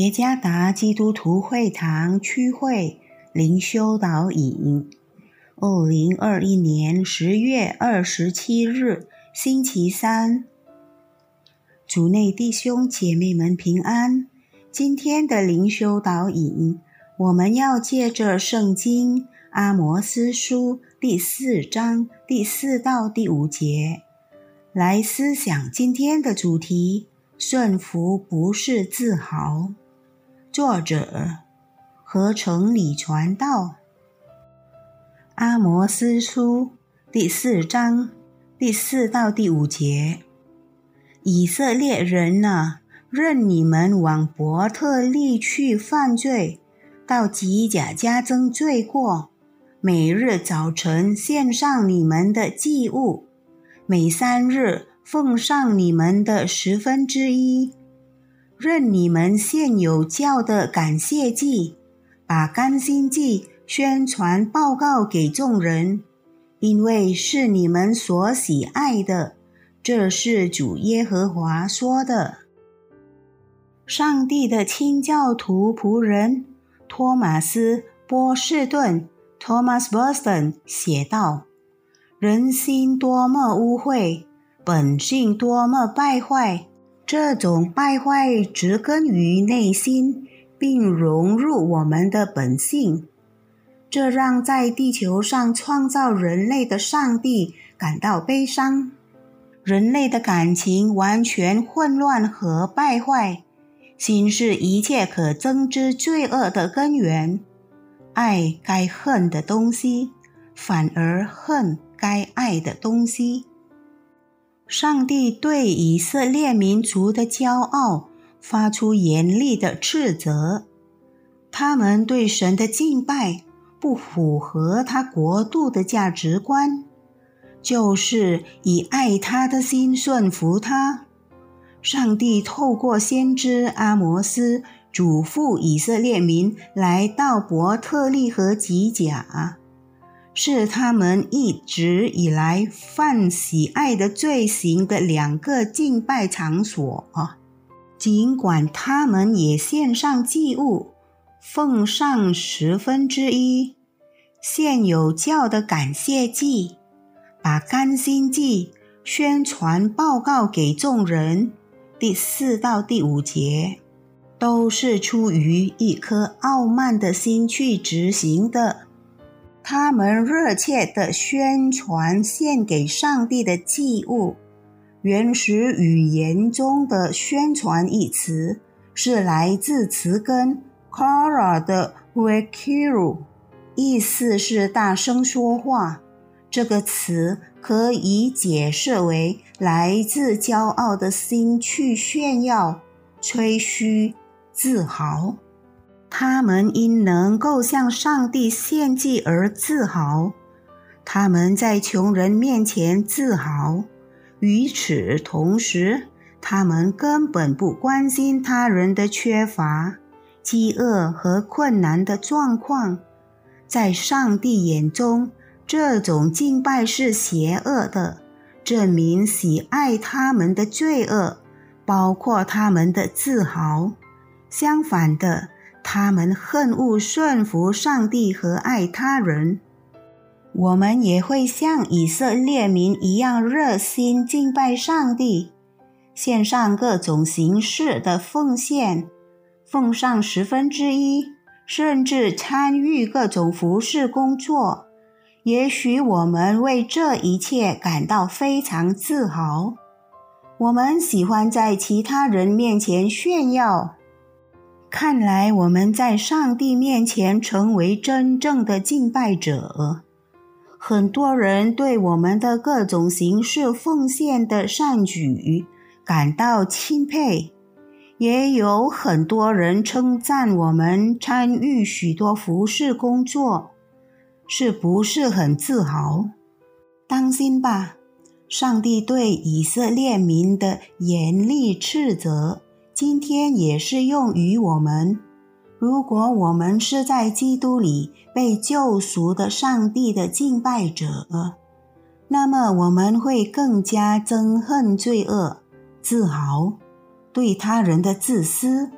耶加达基督徒会堂区会灵修导引，二零二一年十月二十七日，星期三，主内弟兄姐妹们平安。今天的灵修导引，我们要借着圣经阿摩斯书第四章第四到第五节。来思想今天的主题：顺服不是自豪。作者合成里传道。阿摩斯书第四章第四到第五节：以色列人呐，任你们往伯特利去犯罪，到吉甲加增罪过，每日早晨献上你们的祭物。每三日奉上你们的十分之一，任你们现有教的感谢祭，把甘心祭宣传报告给众人，因为是你们所喜爱的。这是主耶和华说的。上帝的清教徒仆人托马斯·波士顿 （Thomas Boston） 写道。人心多么污秽，本性多么败坏。这种败坏植根于内心，并融入我们的本性，这让在地球上创造人类的上帝感到悲伤。人类的感情完全混乱和败坏，心是一切可憎之罪恶的根源。爱该恨的东西，反而恨。该爱的东西。上帝对以色列民族的骄傲发出严厉的斥责，他们对神的敬拜不符合他国度的价值观，就是以爱他的心顺服他。上帝透过先知阿摩斯嘱咐以色列民来到伯特利和吉甲。是他们一直以来犯喜爱的罪行的两个敬拜场所啊。尽管他们也献上祭物，奉上十分之一，现有教的感谢祭，把甘心祭宣传报告给众人。第四到第五节，都是出于一颗傲慢的心去执行的。他们热切地宣传献给上帝的祭物。原始语言中的“宣传”一词是来自词根 “kara” 的 “vekiru”，意思是大声说话。这个词可以解释为来自骄傲的心去炫耀、吹嘘、自豪。他们因能够向上帝献祭而自豪，他们在穷人面前自豪。与此同时，他们根本不关心他人的缺乏、饥饿和困难的状况。在上帝眼中，这种敬拜是邪恶的，证明喜爱他们的罪恶，包括他们的自豪。相反的。他们恨恶顺服上帝和爱他人。我们也会像以色列民一样热心敬拜上帝，献上各种形式的奉献，奉上十分之一，甚至参与各种服饰工作。也许我们为这一切感到非常自豪。我们喜欢在其他人面前炫耀。看来我们在上帝面前成为真正的敬拜者。很多人对我们的各种形式奉献的善举感到钦佩，也有很多人称赞我们参与许多服饰工作，是不是很自豪？当心吧，上帝对以色列民的严厉斥责。今天也适用于我们。如果我们是在基督里被救赎的上帝的敬拜者，那么我们会更加憎恨罪恶、自豪、对他人的自私。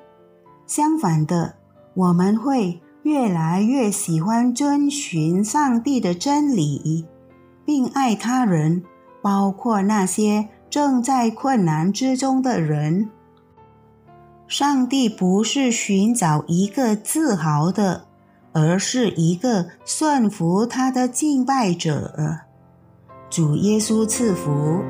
相反的，我们会越来越喜欢遵循上帝的真理，并爱他人，包括那些正在困难之中的人。上帝不是寻找一个自豪的，而是一个顺服他的敬拜者。主耶稣赐福。